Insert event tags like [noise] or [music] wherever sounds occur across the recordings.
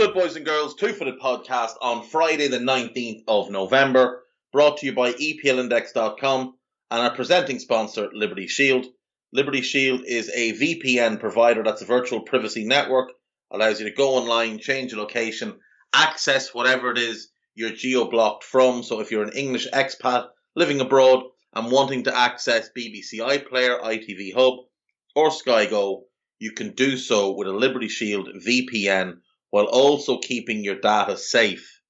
Good, boys and girls? Two Footed Podcast on Friday, the 19th of November, brought to you by EPLindex.com and our presenting sponsor, Liberty Shield. Liberty Shield is a VPN provider that's a virtual privacy network, allows you to go online, change your location, access whatever it is you're geo blocked from. So if you're an English expat living abroad and wanting to access BBC iPlayer, ITV Hub, or Sky Go, you can do so with a Liberty Shield VPN while also keeping your data safe.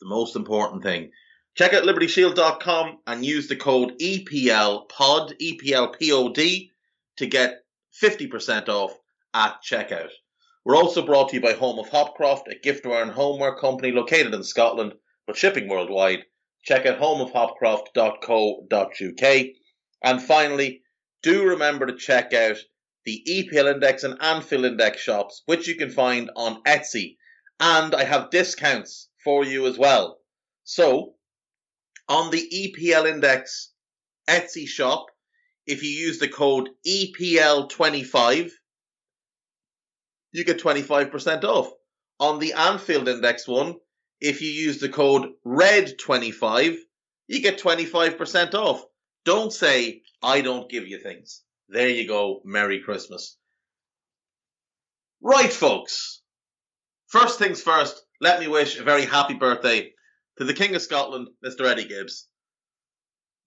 The most important thing. Check out libertyshield.com and use the code EPLPOD, EPLPOD, to get 50% off at checkout. We're also brought to you by Home of Hopcroft, a giftware and homeware company located in Scotland but shipping worldwide. Check out homeofhopcroft.co.uk. And finally, do remember to check out the EPL Index and Anfield Index shops, which you can find on Etsy. And I have discounts for you as well. So, on the EPL Index Etsy shop, if you use the code EPL25, you get 25% off. On the Anfield Index one, if you use the code RED25, you get 25% off. Don't say, I don't give you things. There you go. Merry Christmas. Right, folks. First things first, let me wish a very happy birthday to the King of Scotland, Mr. Eddie Gibbs.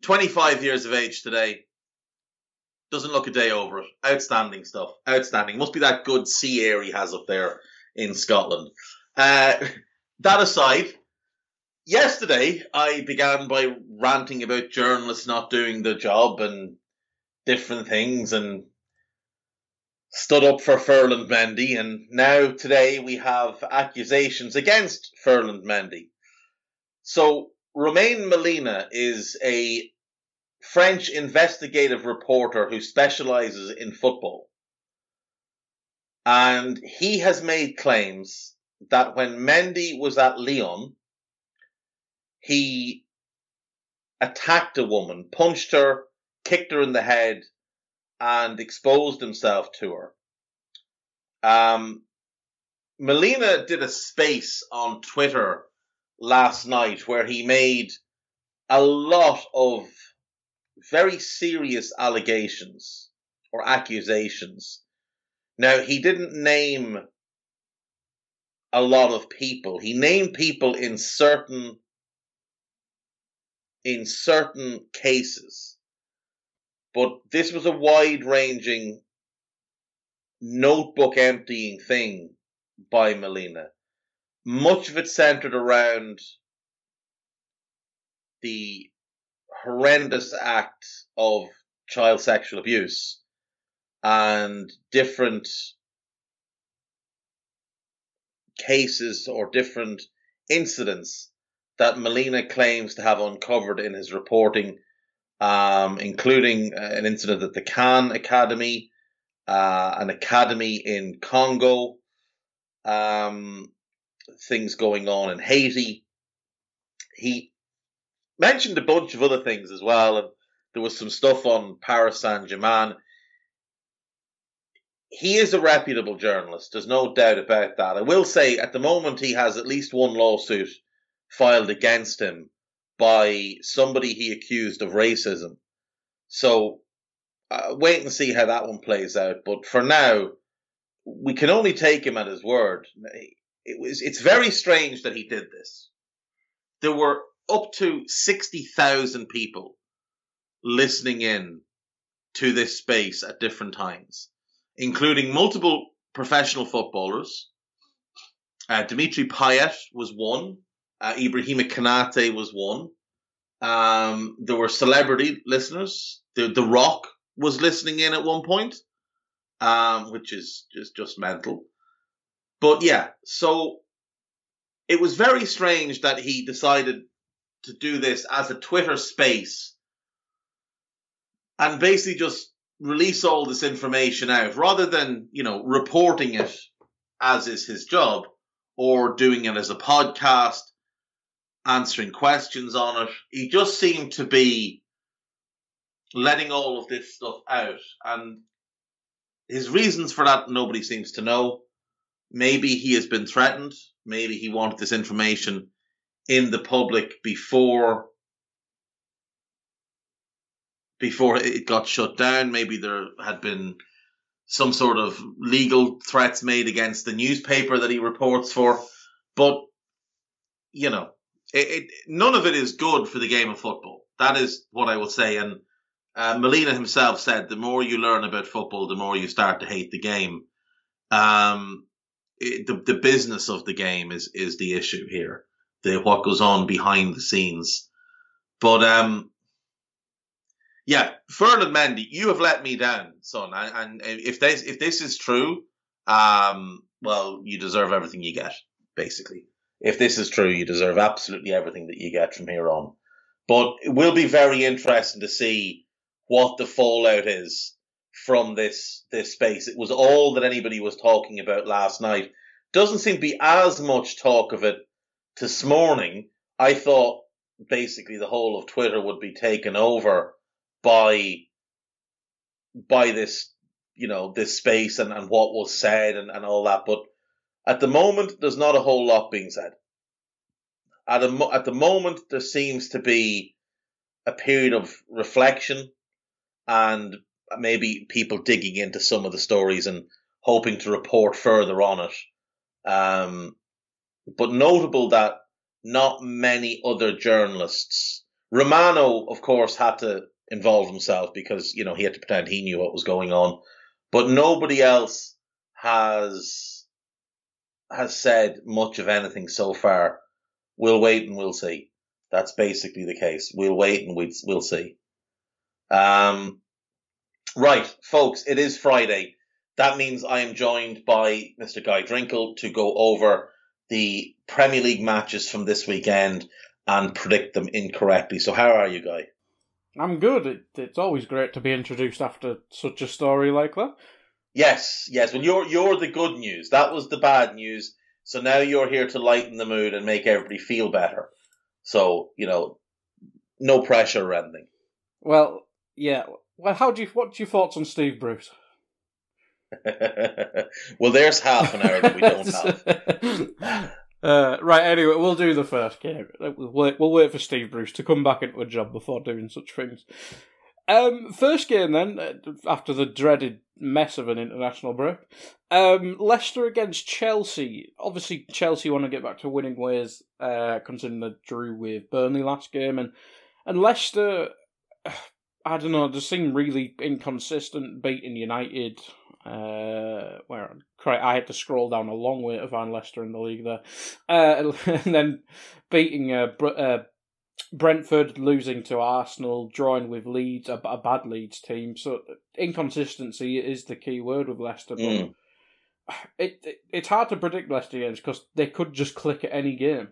25 years of age today. Doesn't look a day over it. Outstanding stuff. Outstanding. Must be that good sea air he has up there in Scotland. Uh, that aside, yesterday I began by ranting about journalists not doing the job and different things and stood up for Ferland Mendy. And now today we have accusations against Ferland Mendy. So Romain Molina is a French investigative reporter who specializes in football. And he has made claims that when Mendy was at Lyon, he attacked a woman, punched her, kicked her in the head and exposed himself to her. Um, Molina did a space on Twitter last night where he made a lot of very serious allegations or accusations. Now, he didn't name a lot of people. He named people in certain in certain cases. But this was a wide ranging notebook emptying thing by Molina. Much of it centered around the horrendous act of child sexual abuse and different cases or different incidents that Molina claims to have uncovered in his reporting um, including uh, an incident at the Khan Academy, uh, an academy in Congo, um, things going on in Haiti. He mentioned a bunch of other things as well, and there was some stuff on Paris Saint Germain. He is a reputable journalist, there's no doubt about that. I will say at the moment he has at least one lawsuit filed against him by somebody he accused of racism. So uh, wait and see how that one plays out. But for now, we can only take him at his word. It was it's very strange that he did this. There were up to sixty thousand people listening in to this space at different times, including multiple professional footballers. Uh, Dimitri Payet was one. Uh, Ibrahima Konate was one. Um, there were celebrity listeners. The, the Rock was listening in at one point, um, which is just, just mental. But yeah, so it was very strange that he decided to do this as a Twitter space and basically just release all this information out rather than, you know, reporting it as is his job or doing it as a podcast, answering questions on it. He just seemed to be letting all of this stuff out. And his reasons for that, nobody seems to know. Maybe he has been threatened. Maybe he wanted this information in the public before before it got shut down. Maybe there had been some sort of legal threats made against the newspaper that he reports for. But, you know, it, it, none of it is good for the game of football. That is what I will say. And uh, Molina himself said the more you learn about football, the more you start to hate the game. Um, it, the, the business of the game is, is the issue here. The, what goes on behind the scenes. But, um, yeah, Ferland Mendy, you have let me down, son. And, and if this if this is true, um, well, you deserve everything you get, basically. If this is true, you deserve absolutely everything that you get from here on. But it will be very interesting to see what the fallout is from this this space. It was all that anybody was talking about last night. Doesn't seem to be as much talk of it this morning. I thought basically the whole of Twitter would be taken over by by this you know this space and, and what was said and, and all that but at the moment there's not a whole lot being said. At, a, at the moment there seems to be a period of reflection and maybe people digging into some of the stories and hoping to report further on it. Um, but notable that not many other journalists romano of course had to involve himself because you know he had to pretend he knew what was going on, but nobody else has has said much of anything so far. We'll wait and we'll see. That's basically the case. We'll wait and we'll, we'll see. Um, right, folks, it is Friday. That means I am joined by Mr. Guy Drinkle to go over the Premier League matches from this weekend and predict them incorrectly. So, how are you, Guy? I'm good. It, it's always great to be introduced after such a story like that. Yes, yes. Well, you're you're the good news. That was the bad news. So now you're here to lighten the mood and make everybody feel better. So you know, no pressure or anything. Well, yeah. Well, how do you? What's your thoughts on Steve Bruce? [laughs] well, there's half an hour that we don't have. [laughs] Uh, right, anyway, we'll do the first game. We'll wait, we'll wait for Steve Bruce to come back into a job before doing such things. Um, first game then, uh, after the dreaded mess of an international break. Um, Leicester against Chelsea. Obviously, Chelsea want to get back to winning ways, uh, considering the drew with Burnley last game, and and Leicester, [sighs] I don't know, they seem really inconsistent, beating United, uh, where I had to scroll down a long way to find Leicester in the league there, uh, [laughs] and then beating uh, uh, Brentford, losing to Arsenal, drawing with Leeds, a, a, bad Leeds team. So inconsistency is the key word with Leicester. But mm. it, it, it's hard to predict Leicester games because they could just click at any game.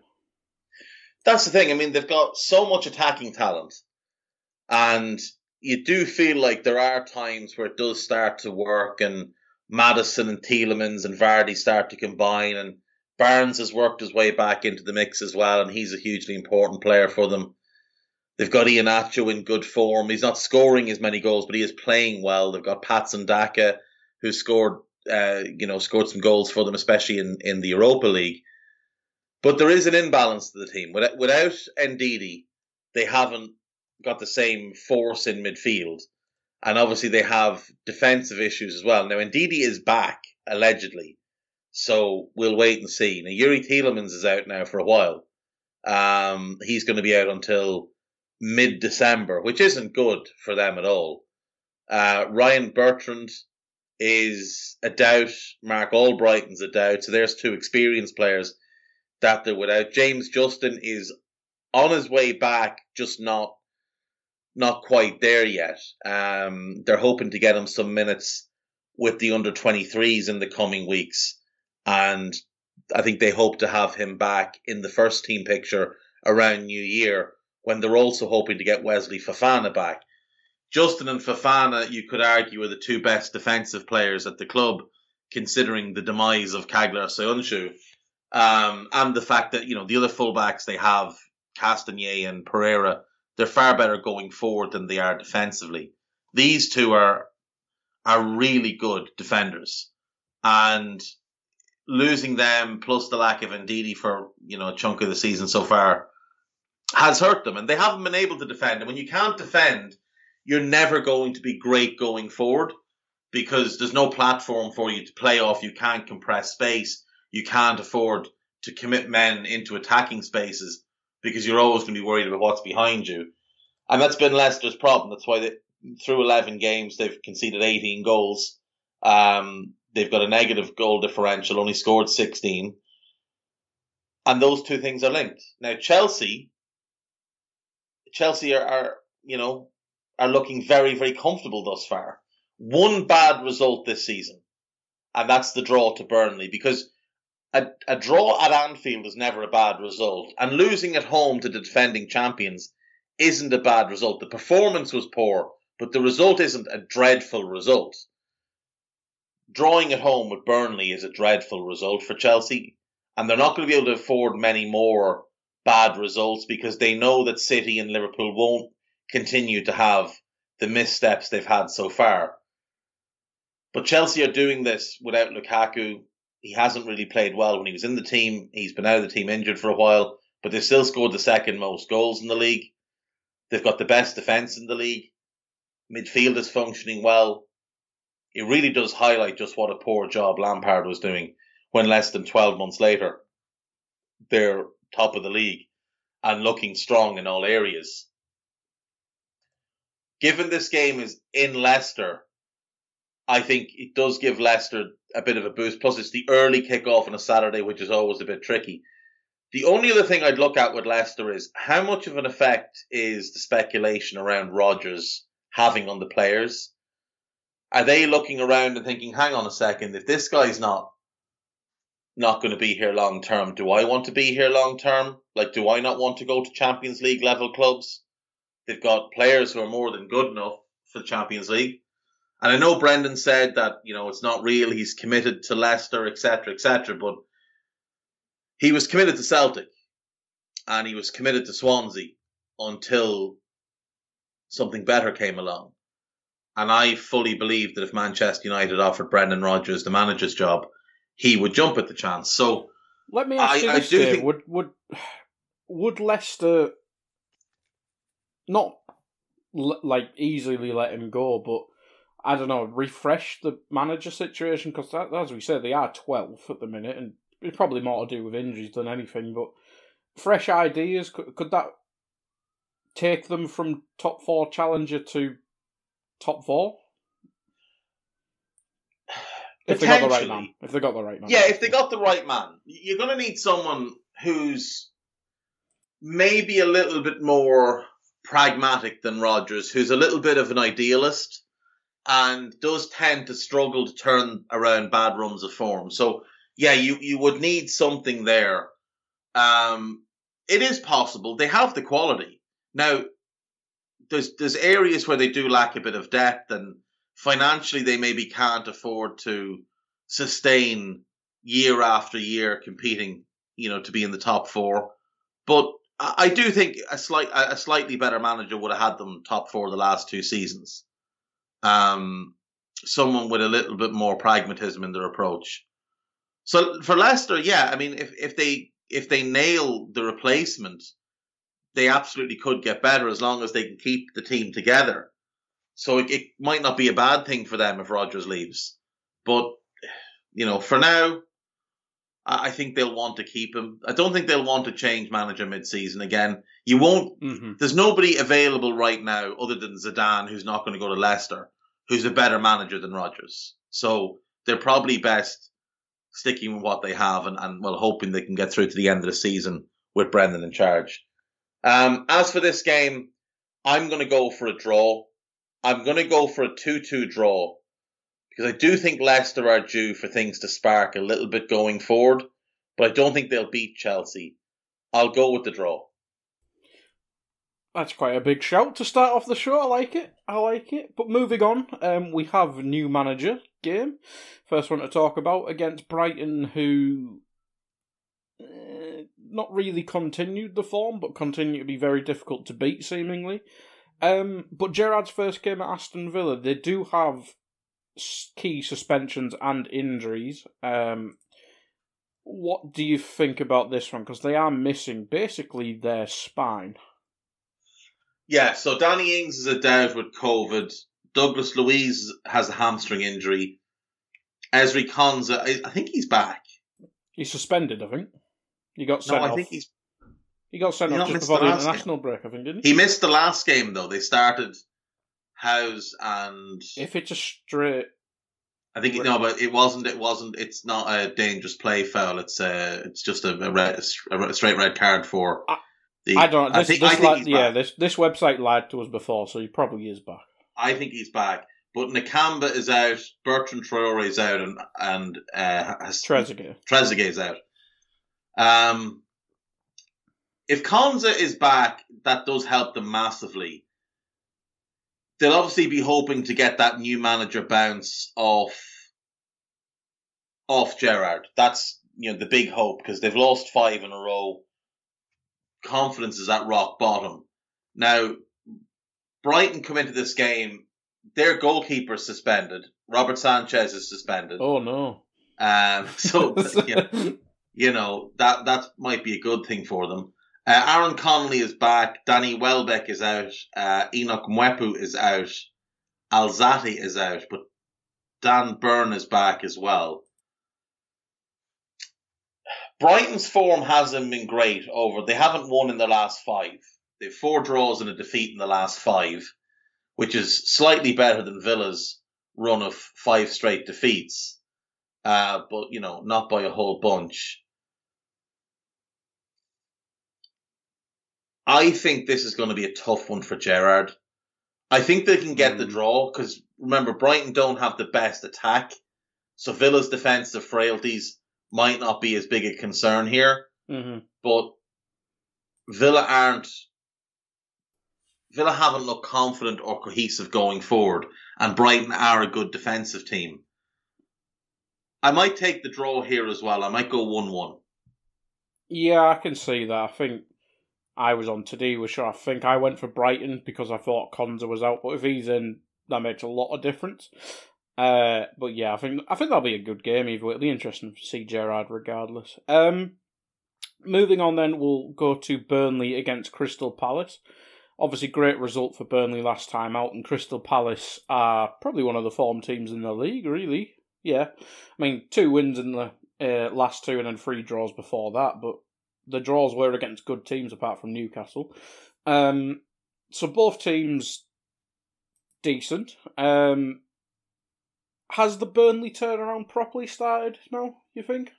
That's the thing. I mean, they've got so much attacking talent, and you do feel like there are times where it does start to work and Maddison and Tielemans and Vardy start to combine and Barnes has worked his way back into the mix as well and he's a hugely important player for them. They've got Iheanacho in good form. He's not scoring as many goals, but he is playing well. They've got Patson Daka, who scored, uh, you know, scored some goals for them, especially in, in the Europa League. But there is an imbalance to the team. Without, without Ndidi, they haven't got the same force in midfield. And obviously they have defensive issues as well. Now, Ndidi is back, allegedly. So we'll wait and see. Now, Youri Tielemans is out now for a while. Um, he's going to be out until mid December, which isn't good for them at all. Uh, Ryan Bertrand is a doubt. Marc Albrighton's a doubt. So there's two experienced players that they're without. James Justin is on his way back, just not not quite there yet. Um, they're hoping to get him some minutes with the under 23s in the coming weeks and I think they hope to have him back in the first team picture around New Year when they're also hoping to get Wesley Fofana back. Justin and Fofana, you could argue, are the two best defensive players at the club, considering the demise of Caglar Soyuncu. Um, and the fact that, you know, the other fullbacks they have, Castagne and Pereira, they're far better going forward than they are defensively. These two are are really good defenders. And losing them plus the lack of Ndidi for, you know, a chunk of the season so far has hurt them. And they haven't been able to defend. And when you can't defend, you're never going to be great going forward because there's no platform for you to play off. You can't compress space. You can't afford to commit men into attacking spaces because you're always going to be worried about what's behind you. And that's been Leicester's problem. That's why they, through 11 games, they've conceded 18 goals. Um, they've got a negative goal differential, only scored 16. And those two things are linked. Now, Chelsea, Chelsea are, are you know, are looking very, very comfortable thus far. One bad result this season, and that's the draw to Burnley, because a, a draw at Anfield is never a bad result, and losing at home to the defending champions isn't a bad result. The performance was poor, but the result isn't a dreadful result. Drawing at home with Burnley is a dreadful result for Chelsea, and they're not going to be able to afford many more bad results because they know that City and Liverpool won't continue to have the missteps they've had so far. But Chelsea are doing this without Lukaku. He hasn't really played well when he was in the team. He's been out of the team injured for a while, but they've still scored the second most goals in the league. They've got the best defence in the league. Midfield is functioning well. It really does highlight just what a poor job Lampard was doing when less than 12 months later they're top of the league and looking strong in all areas. Given this game is in Leicester, I think it does give Leicester a bit of a boost. Plus, it's the early kickoff on a Saturday, which is always a bit tricky. The only other thing I'd look at with Leicester is how much of an effect is the speculation around Rodgers having on the players? Are they looking around and thinking, hang on a second, if this guy's not not going to be here long term, do I want to be here long term? Like, do I not want to go to Champions League level clubs? They've got players who are more than good enough for the Champions League. And I know Brendan said that, you know, it's not real, he's committed to Leicester, etc., etc., but he was committed to Celtic and he was committed to Swansea until something better came along. And I fully believe that if Manchester United offered Brendan Rodgers the manager's job, he would jump at the chance. So let me ask I, you this: Dave, think... would would would Leicester not l- like easily let him go, but I don't know, refresh the manager situation because as we said, they are twelfth at the minute, and it's probably more to do with injuries than anything. But fresh ideas could, could that take them from top four challenger to top four? If they got the right man. If they got the right man. Yeah, if they got the right man. You're going to need someone who's maybe a little bit more pragmatic than Rodgers, who's a little bit of an idealist and does tend to struggle to turn around bad runs of form. So, yeah, you, you would need something there. Um, it is possible. They have the quality. Now, there's there's areas where they do lack a bit of depth, and financially they maybe can't afford to sustain year after year competing, you know, to be in the top four. But I do think a slight a slightly better manager would have had them top four the last two seasons. Um, someone with a little bit more pragmatism in their approach. So for Leicester, yeah, I mean, if if they if they nail the replacement, they absolutely could get better as long as they can keep the team together. So it, it might not be a bad thing for them if Rodgers leaves. But, you know, for now, I think they'll want to keep him. I don't think they'll want to change manager mid-season again. You won't. Mm-hmm. There's nobody available right now other than Zidane who's not going to go to Leicester, who's a better manager than Rodgers. So they're probably best sticking with what they have and, and well, hoping they can get through to the end of the season with Brendan in charge. Um, as for this game, I'm going to go for a draw. I'm going to go for a 2 2 draw because I do think Leicester are due for things to spark a little bit going forward. but I don't think they'll beat Chelsea. I'll go with the draw. That's quite a big shout to start off the show. I like it. I like it. But moving on, um, we have new manager game. First one to talk about against Brighton, who uh, not really continued the form, but continue to be very difficult to beat, seemingly. Um, but Gerrard's first game at Aston Villa, they do have key suspensions and injuries. Um, what do you think about this one? Because they are missing basically their spine. Yeah, so Danny Ings is a doubt with COVID. Douglas Luiz has a hamstring injury. Ezri Konsa, I think he's back. He's suspended, I think. He got sent no, I think he's. He got sent He off just before the the international break, I think, didn't he? He missed the last game though. They started Hause and If it's a straight, I think no, but it wasn't. It wasn't. It's not a dangerous play foul. It's a. It's just a, a, red, a straight red card for I- the. I don't. This, I think, this I think li- yeah, this this website lied to us before, so he probably is back. I think he's back. But Nakamba is out. Bertrand Traore is out, and and uh, has, Trezeguet. Trezeguet is out. Um, if Konsa is back, that does help them massively. They'll obviously be hoping to get that new manager bounce off off Gerrard. That's you know the big hope because they've lost five in a row. Confidence is at rock bottom. Now, Brighton come into this game. Their goalkeeper suspended. Robert Sanchez is suspended. Oh no! Um, so [laughs] you know, you know that that might be a good thing for them. Uh, Aaron Connolly is back. Danny Welbeck is out. Uh, Enoch Mwepu is out. Alzate is out, but Dan Burn is back as well. Brighton's form hasn't been great over. They haven't won in the last five. They've four draws and a defeat in the last five, which is slightly better than Villa's run of five straight defeats. Uh, but you know, not by a whole bunch. I think this is going to be a tough one for Gerrard. I think they can get the Mm. draw because remember Brighton don't have the best attack, so Villa's defensive frailties might not be as big a concern here. hmm But Villa aren't. Villa haven't looked confident or cohesive going forward, and Brighton are a good defensive team. I might take the draw here as well. I might go one-one. Yeah, I can see that. I think I was on today with sure. I think I went for Brighton because I thought Konsa was out, but if he's in, that makes a lot of difference. Uh, but yeah, I think I think that'll be a good game. Either way, it'll be interesting to see Gerrard regardless. Um, moving on, then we'll go to Burnley against Crystal Palace. Obviously, great result for Burnley last time out, and Crystal Palace are probably one of the form teams in the league. Really, yeah. I mean, two wins in the uh, last two, and then three draws before that, but the draws were against good teams apart from Newcastle. Um, so both teams decent. Um, has the Burnley turnaround properly started now? You think?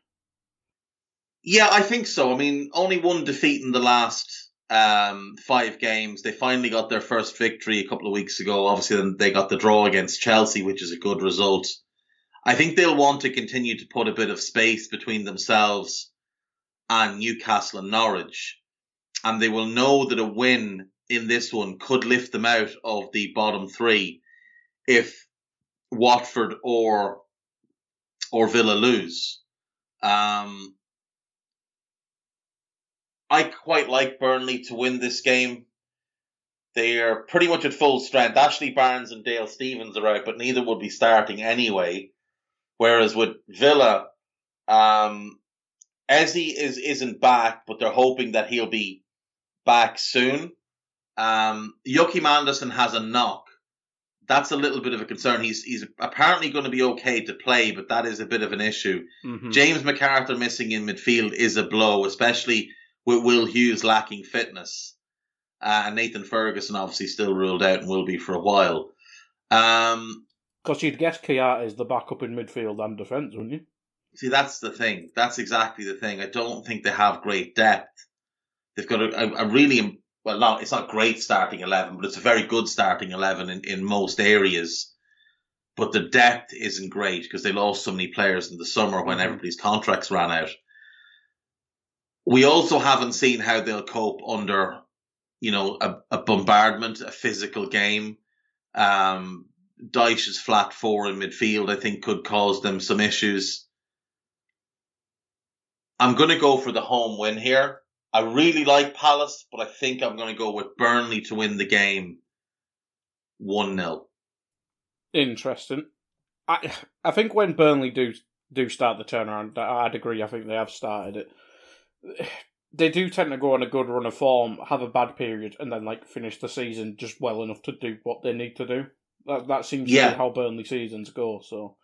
Yeah, I think so. I mean, only one defeat in the last um, five games. They finally got their first victory a couple of weeks ago. Obviously, then they got the draw against Chelsea, which is a good result. I think they'll want to continue to put a bit of space between themselves and Newcastle and Norwich. And they will know that a win in this one could lift them out of the bottom three if Watford or or Villa lose. Um, I quite like Burnley to win this game. They are pretty much at full strength. Ashley Barnes and Dale Stephens are out, but neither would be starting anyway. Whereas with Villa, um, Eze is isn't back, but they're hoping that he'll be back soon. Um, Joachim Andersen has a knock. That's a little bit of a concern. He's he's apparently going to be okay to play, but that is a bit of an issue. Mm-hmm. James McArthur missing in midfield is a blow, especially with Will Hughes lacking fitness. Uh, and Nathan Ferguson obviously still ruled out and will be for a while. Um, Because you'd guess Kouyate is the backup in midfield and defence, wouldn't you? See, that's the thing. That's exactly the thing. I don't think they have great depth. They've got a, a, a really, well, not, it's not great starting 11, but it's a very good starting 11 in, in most areas. But the depth isn't great because they lost so many players in the summer when Mhm. everybody's contracts ran out. We also haven't seen how they'll cope under, you know, a, a bombardment, a physical game. Um, Dyche's flat four in midfield, I think, could cause them some issues. I'm going to go for the home win here. I really like Palace, but I think I'm going to go with Burnley to win the game 1 0. Interesting. I I think when Burnley do do start the turnaround, I'd agree. I think they have started it. They do tend to go on a good run of form, have a bad period, and then like finish the season just well enough to do what they need to do. That that seems Yeah. to be how Burnley seasons go. So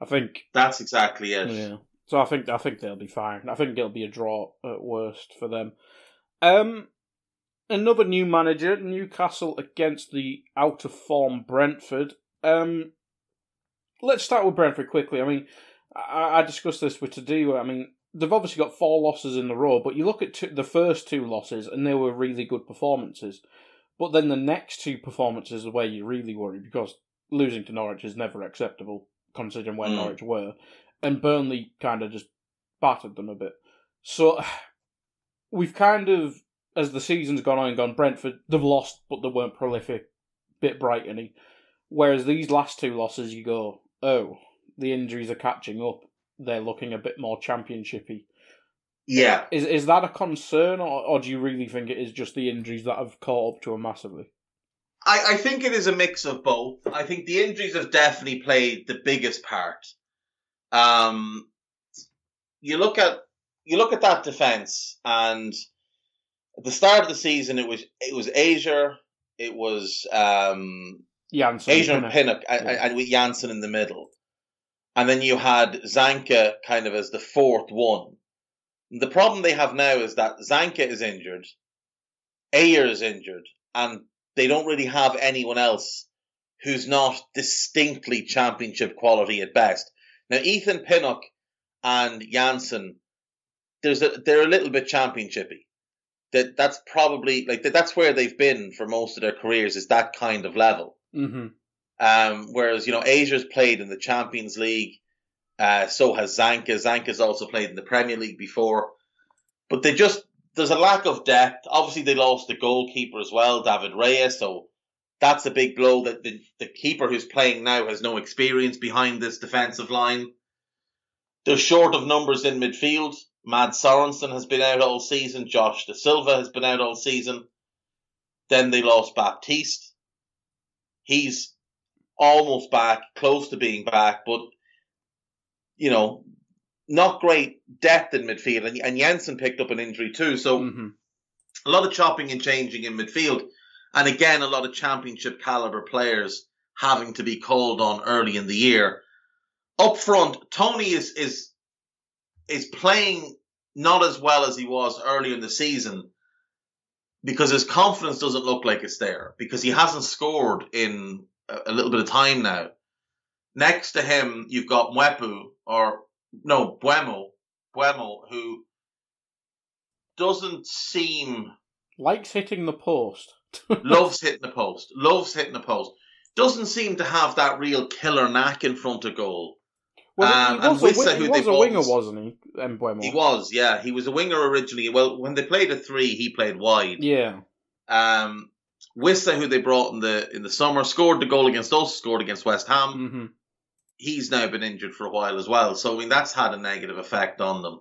I think That's exactly it. yeah. So I think I think they'll be fine. I think it'll be a draw at worst for them. Um, another new manager, Newcastle against the out of form Brentford. Um, let's start with Brentford quickly. I mean, I, I discussed this with Tadu. I mean, they've obviously got four losses in a row, but you look at two, the first two losses, and they were really good performances. But then the next two performances are where you really worry because losing to Norwich is never acceptable, considering where Mm. Norwich were, and Burnley kind of just battered them a bit. So [sighs] we've kind of, as the season's gone on, and gone Brentford. They've lost, but they weren't prolific, bit Brightony. Whereas these last two losses, you go, oh, the injuries are catching up. They're looking a bit more championshipy. Yeah. Is is that a concern, or, or do you really think it is just the injuries that have caught up to them massively? I, I think it is a mix of both. I think the injuries have definitely played the biggest part. Um, you look at you look at that defense, and at the start of the season, it was it was Asia, it was um, Janssen, Asia and Pinnock. And, Yeah. and with Janssen in the middle, and then you had Zanka kind of as the fourth one. The problem they have now is that Zanka is injured, Ajer is injured, and they don't really have anyone else who's not distinctly championship quality at best. Now, Ethan Pinnock and Janssen, there's a, they're a little bit championshipy. That that's probably like that, that's where they've been for most of their careers is that kind of level. Mhm. Um, whereas you know Asia's played in the Champions League, uh, so has Zanka. Zanka's also played in the Premier League before, but they just there's a lack of depth. Obviously, they lost the goalkeeper as well, David Raya. So that's a big blow. That the, the keeper who's playing now has no experience behind this defensive line. They're short of numbers in midfield. Mad Sorensen has been out all season. Josh De Silva has been out all season. Then they lost Baptiste. He's almost back, close to being back, but you know, not great depth in midfield. And, and Jensen picked up an injury too, so Mhm. a lot of chopping and changing in midfield, and again, a lot of championship caliber players having to be called on early in the year. Up front, Toney is is is playing not as well as he was earlier in the season because his confidence doesn't look like it's there because he hasn't scored in a, little bit of time now. Next to him, you've got Mwepu or no Mbeumo, Mbeumo, who doesn't seem Likes hitting the post. [laughs] loves hitting the post, loves hitting the post. Doesn't seem to have that real killer knack in front of goal. Well, Um, he and was, a, he was a winger, was- wasn't he? Mbeumo. He was, yeah, he was a winger originally. Well, when they played a three, he played wide. Yeah. Um, Wissa, who they brought in the in the summer, scored the goal against us, scored against West Ham. hmm He's now been injured for a while as well, so I mean that's had a negative effect on them.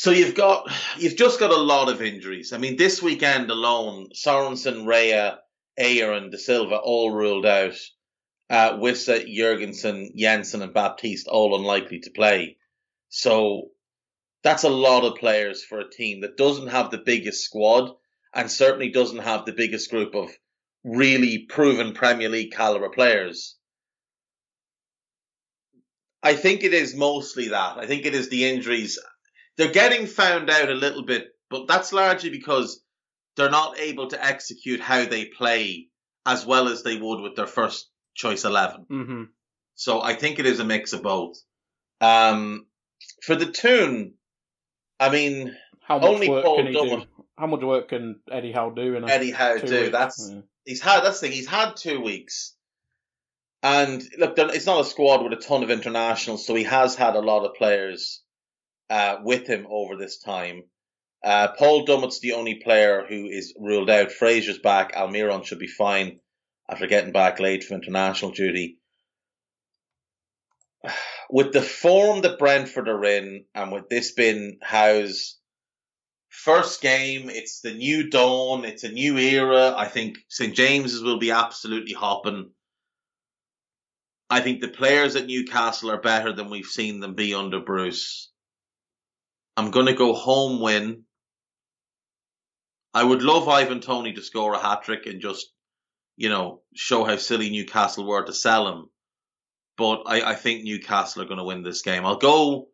So you've got you've just got a lot of injuries. I mean, this weekend alone, Sorensen, Raya, Ajer, and De Silva all ruled out. Uh, Wissa, Jurgensen, Jensen, and Baptiste all unlikely to play. So that's a lot of players for a team that doesn't have the biggest squad and certainly doesn't have the biggest group of really proven Premier League caliber players. I think it is mostly that. I think it is the injuries. They're getting found out a little bit, but that's largely because they're not able to execute how they play as well as they would with their first choice 11. hmm So I think it is a mix of both. Um, for the tune, I mean, How much Only work Paul can he do? How much work can Eddie Howe do in a Eddie Howe do. weeks? That's Yeah. he's had that's the thing. He's had two weeks, and look, it's not a squad with a ton of internationals, so he has had a lot of players uh, with him over this time. Uh, Paul Dummett's the only player who is ruled out. Fraser's back. Almiron should be fine after getting back late from international duty. [sighs] With the form that Brentford are in, and with this being Howe's first game, it's the new dawn, it's a new era. I think St James's will be absolutely hopping. I think the players at Newcastle are better than we've seen them be under Bruce. I'm going to go home win. I would love Ivan Toney to score a hat trick and just, you know, show how silly Newcastle were to sell him. But I, I think Newcastle are going to win this game. I'll go,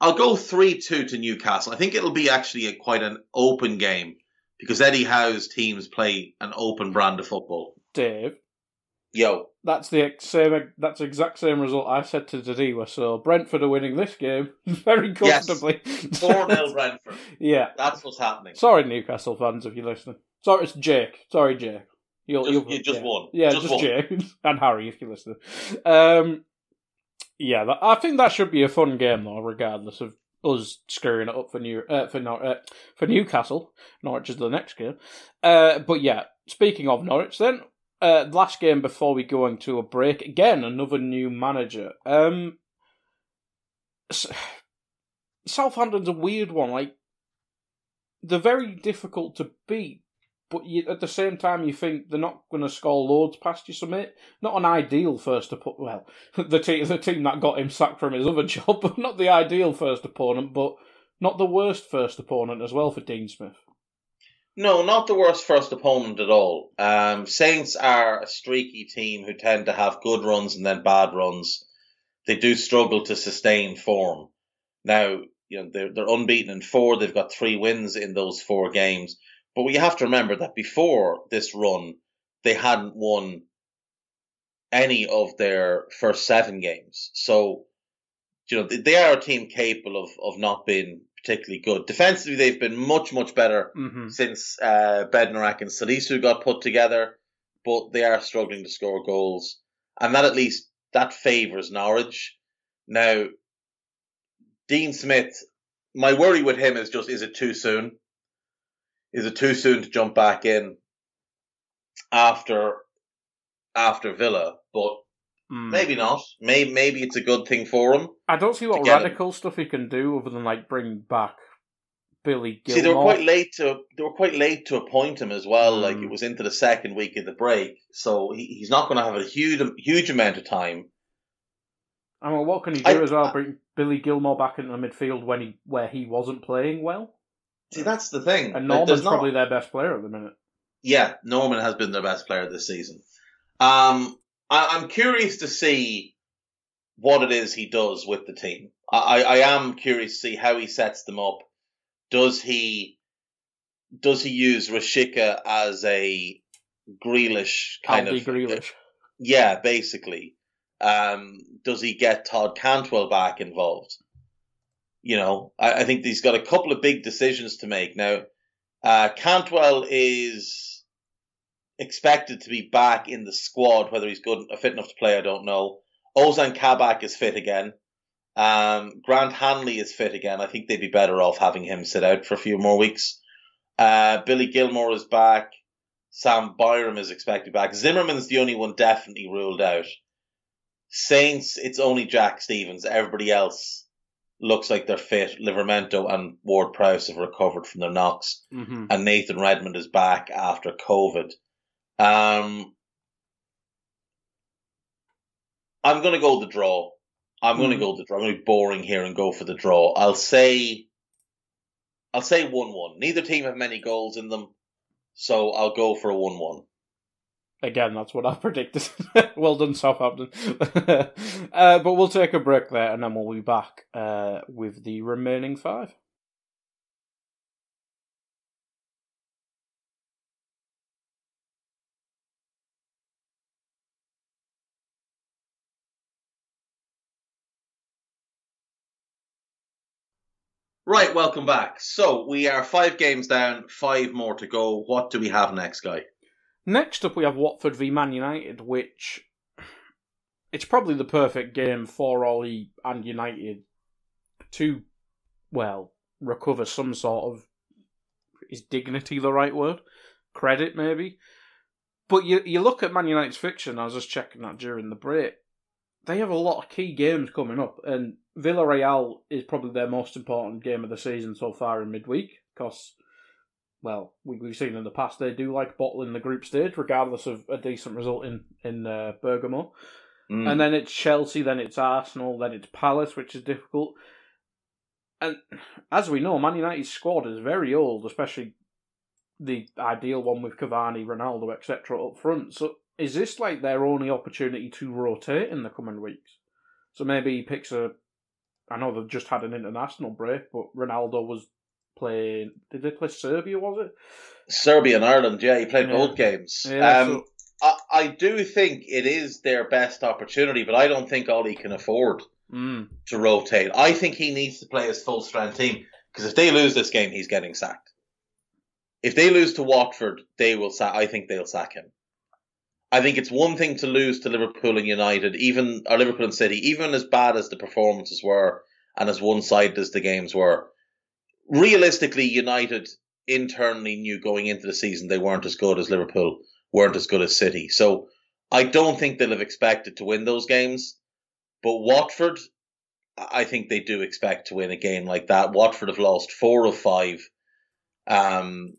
I'll go three two to Newcastle. I think it'll be actually a, quite an open game because Eddie Howe's teams play an open brand of football. Dave, Yo, that's the ex- same. That's the exact same result I said to Dadiwa. So Brentford are winning this game [laughs] very comfortably. four 0 [laughs] Brentford. yeah. That's what's happening. Sorry, Newcastle fans, if you're listening. Sorry, it's Jake. Sorry, Jake. You'll, Just- you'll, you just yeah. won. Yeah, Just just, won. Jake [laughs] and Harry, if you're listening. Um, yeah, that, I think that should be a fun game though, regardless of us screwing it up for New uh, for Nor- uh, for Newcastle. Norwich is the next game. Uh, but yeah, speaking of Norwich, then uh, last game before we go into a break, again another new manager. Um, S- Southampton's a weird one. Like they're very difficult to beat, but you, at the same time, you think they're not going to score loads past you. Submit not an ideal first opponent. Well, [laughs] the team the team that got him sacked from his other [laughs] job, but not the ideal first opponent, but not the worst first opponent as well for Dean Smith. No, not the worst first opponent at all. Um, Saints are a streaky team who tend to have good runs and then bad runs. They do struggle to sustain form. Now, you know, they're, they're unbeaten in four. They've got three wins in those four games. But we have to remember that before this run, they hadn't won any of their first seven games. So, you know, they, they are a team capable of, of not being particularly good. Defensively, they've been much, much better Mm-hmm. since uh, Bednarek and Salisu got put together, but they are struggling to score goals, and that at least that favours Norwich. Now, Dean Smith, my worry with him is just: is it too soon? Is it too soon to jump back in after after Villa? But Mm. maybe not. Maybe maybe it's a good thing for him. I don't see what get him. radical stuff he can do other than like bring back Billy Gilmour. See, they were quite late to they were quite late to appoint him as well. Like Mm. it was into the second week of the break, so he, he's not going to have a huge huge amount of time. I mean, what can he do I- as well? I- Bring Billy Gilmour back into the midfield when he where he wasn't playing well, See, that's the thing. and Like, Norman's not- probably their best player at the minute. yeah, Norman has been their best player this season. Um, I, I'm curious to see what it is he does with the team. I, I, am curious to see how he sets them up. Does he does he use Rashica as a Grealish kind Aldi of Grealish. Yeah, basically. Um, does he get Todd Cantwell back involved? You know, I, I think he's got a couple of big decisions to make now. Uh, Cantwell is expected to be back in the squad. Whether he's good, fit enough to play, I don't know. Ozan Kabak is fit again. Um, Grant Hanley is fit again. I think they'd be better off having him sit out for a few more weeks. Uh, Billy Gilmour is back. Sam Byram is expected back. Zimmerman's the only one definitely ruled out. Saints, it's only Jack Stephens. Everybody else looks like they're fit. Livramento and Ward Prowse have recovered from their knocks, hmm and Nathan Redmond is back after COVID. Um, I'm going to go the draw. I'm going to go the draw. I'm going to be boring here and go for the draw. I'll say, I'll say one-one. Neither team have many goals in them, so I'll go for a one-one. Again, that's what I [laughs] predicted. well done, Southampton. [laughs] uh, but we'll take a break there, and then we'll be back uh, with the remaining five. Right, welcome back. So we are five games down, five more to go. What do we have next, guy? Next up, we have Watford v Man United, which it's probably the perfect game for Ole and United to well, recover some sort of is dignity the right word? Credit maybe. But you you look at Man United's fiction. I was just checking that during the break. They have a lot of key games coming up, and Villarreal is probably their most important game of the season so far in midweek because, well, we, we've seen in the past they do like bottling the group stage regardless of a decent result in in uh, Bergamo. Mm. And then it's Chelsea, then it's Arsenal, then it's Palace, which is difficult. And as we know, Man United's squad is very old, especially the ideal one with Cavani, Ronaldo, etc. up front. So is this like their only opportunity to rotate in the coming weeks? So maybe he picks a. I know they've just had an international break, but Ronaldo was playing. Did they play Serbia? Was it? Serbia and Ireland, yeah, he played Yeah. both games. Yeah, um, so- I, I do think it is their best opportunity, but I don't think Ole can afford Mm, to rotate. I think he needs to play his full strength team because if they lose this game, he's getting sacked. If they lose to Watford, they will sack. I think they'll sack him. I think it's one thing to lose to Liverpool and United, even or Liverpool and City, even as bad as the performances were and as one-sided as the games were. Realistically, United internally knew going into the season they weren't as good as Liverpool, weren't as good as City. So I don't think they'll have expected to win those games. But Watford, I think they do expect to win a game like that. Watford have lost four of five. Um,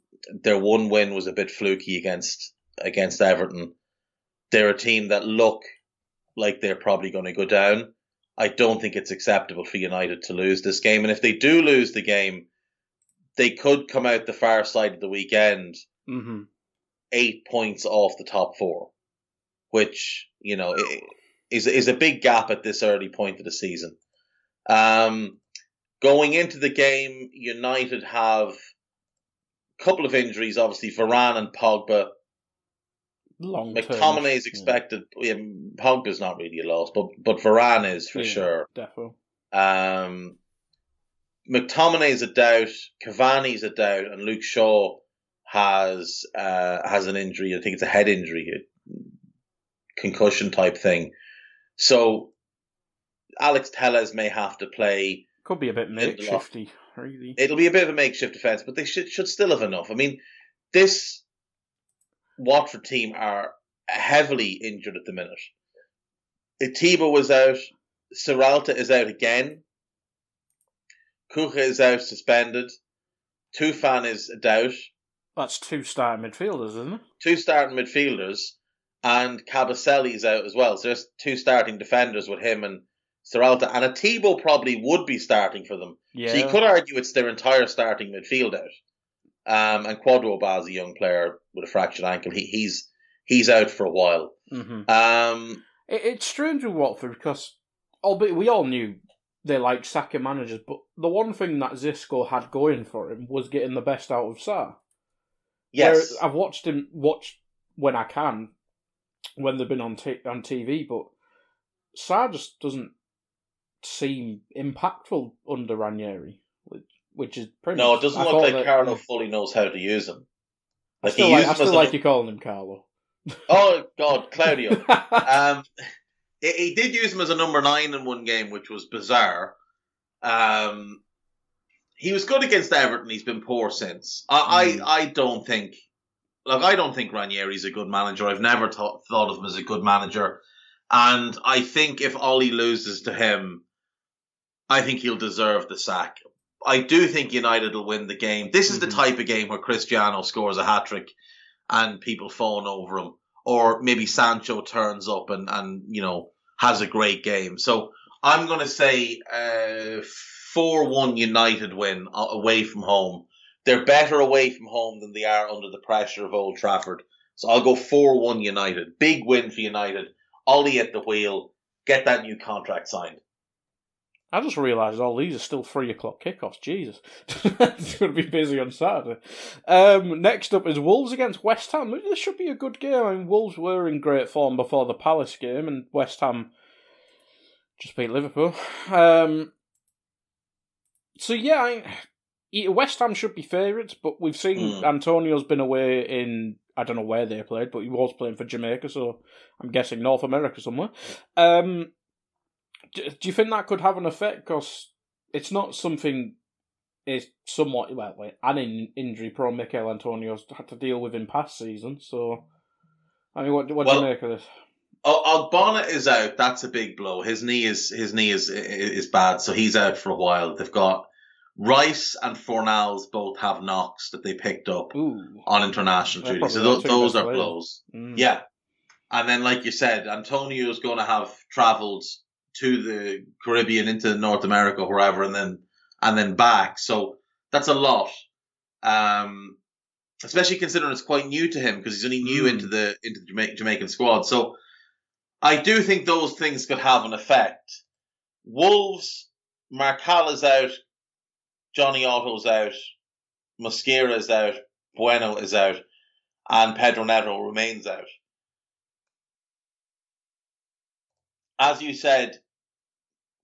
their one win was a bit fluky against against Everton. They're a team that look like they're probably going to go down. I don't think it's acceptable for United to lose this game, and if they do lose the game, they could come out the far side of the weekend hmm eight points off the top four, which you know is is a big gap at this early point of the season. Um, going into the game, United have a couple of injuries. Obviously, Varane and Pogba. Long. McTominay is expected. Yeah, Pogba's not really a loss, but but Varane is for Yeah. sure. Defo. Um, McTominay's a doubt, Cavani is a doubt, and Luke Shaw has uh, has an injury. I think it's a head injury, a concussion type thing. So Alex Telles may have to play. Could be a bit makeshifty, really. It'll be a bit of a makeshift defense, but they should should still have enough. I mean, this Watford team are heavily injured at the minute. Etebo was out. Sierralta is out again. Kucka is out suspended. Tufan is a doubt. That's two starting midfielders, isn't it? Two starting midfielders. And Kabasele is out as well. So there's two starting defenders with him and Sierralta. And Etebo probably would be starting for them. Yeah. So you could argue it's their entire starting midfield out. Um, and Kwadwo is a young player with a fractured ankle. He, he's he's out for a while. hmm Um, It, it's strange with Watford because, albeit we all knew they liked sacking managers, but the one thing that Xisco had going for him was getting the best out of Sarr. yes, Where I've watched him watch when I can, when they've been on t- on TV, but Sarr just doesn't seem impactful under Ranieri, which, is pretty. no, it doesn't I look like that- Carlo fully knows how to use him. I Like still he like, I still like you calling him Carlo. [laughs] oh God, Claudio. [laughs] um, he, he did use him as a number nine in one game, which was bizarre. Um, he was good against Everton. He's been poor since. I, Mm. I, I don't think. Look, I don't think Ranieri's a good manager. I've never thought thought of him as a good manager, and I think if Ole loses to him, I think he'll deserve the sack. I do think United will win the game. This is the Mhm. type of game where Cristiano scores a hat trick, and people fawn over him or maybe Sancho turns up and, and you know has a great game. So I'm going to say uh, four one United win uh, away from home. They're better away from home than they are under the pressure of Old Trafford. So I'll go four one United. Big win for United. Ole at the wheel. Get that new contract signed. I just realised all these are still three o'clock kickoffs. Jesus, it's going to be busy on Saturday. Um, next up is Wolves against West Ham. This should be a good game. I mean, Wolves were in great form before the Palace game, and West Ham just beat Liverpool. Um, so yeah, I, West Ham should be favourites, but we've seen Mm. Antonio's been away in I don't know where they played, but he was playing for Jamaica, so I'm guessing North America somewhere. Um, do, you think that could have an effect? Because it's not something is somewhat well, an in, injury prone Michail Antonio's had to deal with in past seasons. So, I mean, what what well, do you make of this? Ogbonna is out. That's a big blow. His knee is his knee is is bad, so he's out for a while. They've got Rice and Fornals both have knocks that they picked up Ooh. on international duty. So those, those are blows. Mm. Yeah. And then, like you said, Antonio is going to have travelled to the Caribbean, into North America, wherever, and then and then back. So that's a lot. Um, especially considering it's quite new to him because he's only new mm. into the into the Jamaican squad. So I do think those things could have an effect. Wolves, Marcal is out, Jonny Otto's out, Mosquera is out, Bueno is out, and Pedro Neto remains out. As you said,